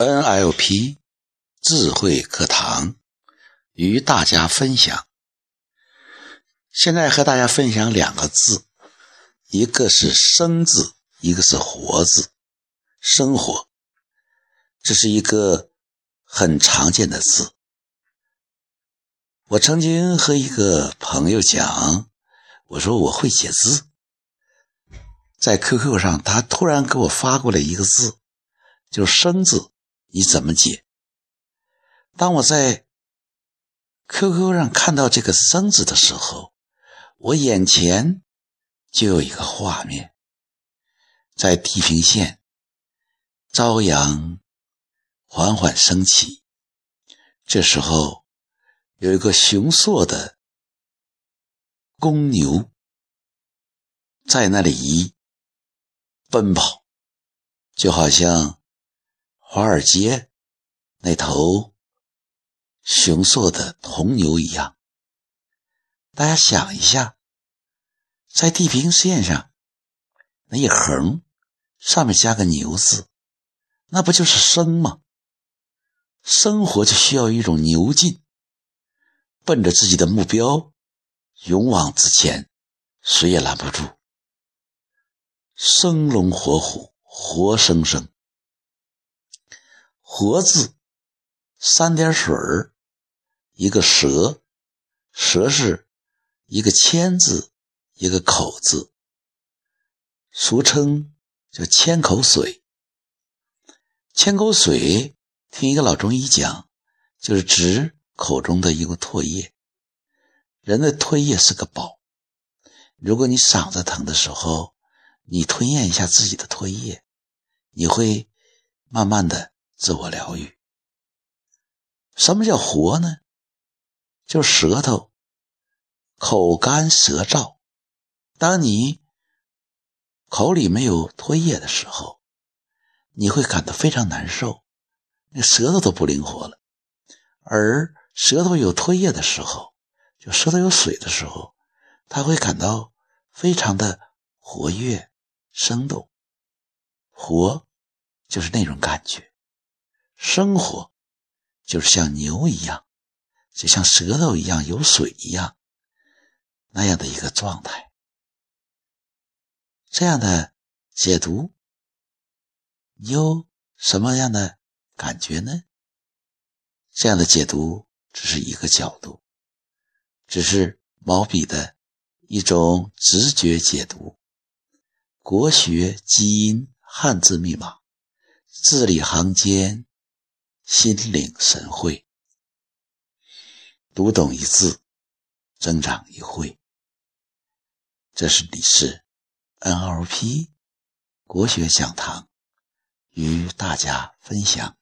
NLP 智慧课堂与大家分享。现在和大家分享两个字，一个是“生”字，一个是“活”字。生活，这是一个很常见的字。我曾经和一个朋友讲，我说我会写字，在 QQ 上，他突然给我发过来一个字，就是“生”字。你怎么解？当我在 QQ 上看到这个“生”字的时候，我眼前就有一个画面，在地平线，朝阳缓缓升起，这时候有一个雄硕的公牛在那里奔跑，就好像。华尔街那头雄硕的铜牛一样，大家想一下，在地平线上那一横上面加个牛字，那不就是生吗？生活就需要一种牛劲，奔着自己的目标勇往直前，谁也拦不住。生龙活虎，活生生。活字，三点水儿，一个蛇，蛇是一个千字，一个口字，俗称叫千口水。千口水，听一个老中医讲，就是指口中的一个唾液。人的唾液是个宝，如果你嗓子疼的时候，你吞咽一下自己的唾液，你会慢慢的。自我疗愈。什么叫活呢？就舌头口干舌燥。当你口里没有唾液的时候，你会感到非常难受，那舌头都不灵活了。而舌头有唾液的时候，就舌头有水的时候，他会感到非常的活跃、生动。活就是那种感觉。生活就是像牛一样，就像舌头一样有水一样那样的一个状态。这样的解读有什么样的感觉呢？这样的解读只是一个角度，只是毛笔的一种直觉解读。国学基因汉字密码，字里行间。心领神会，读懂一字，增长一会。这是李氏 NLP 国学讲堂与大家分享。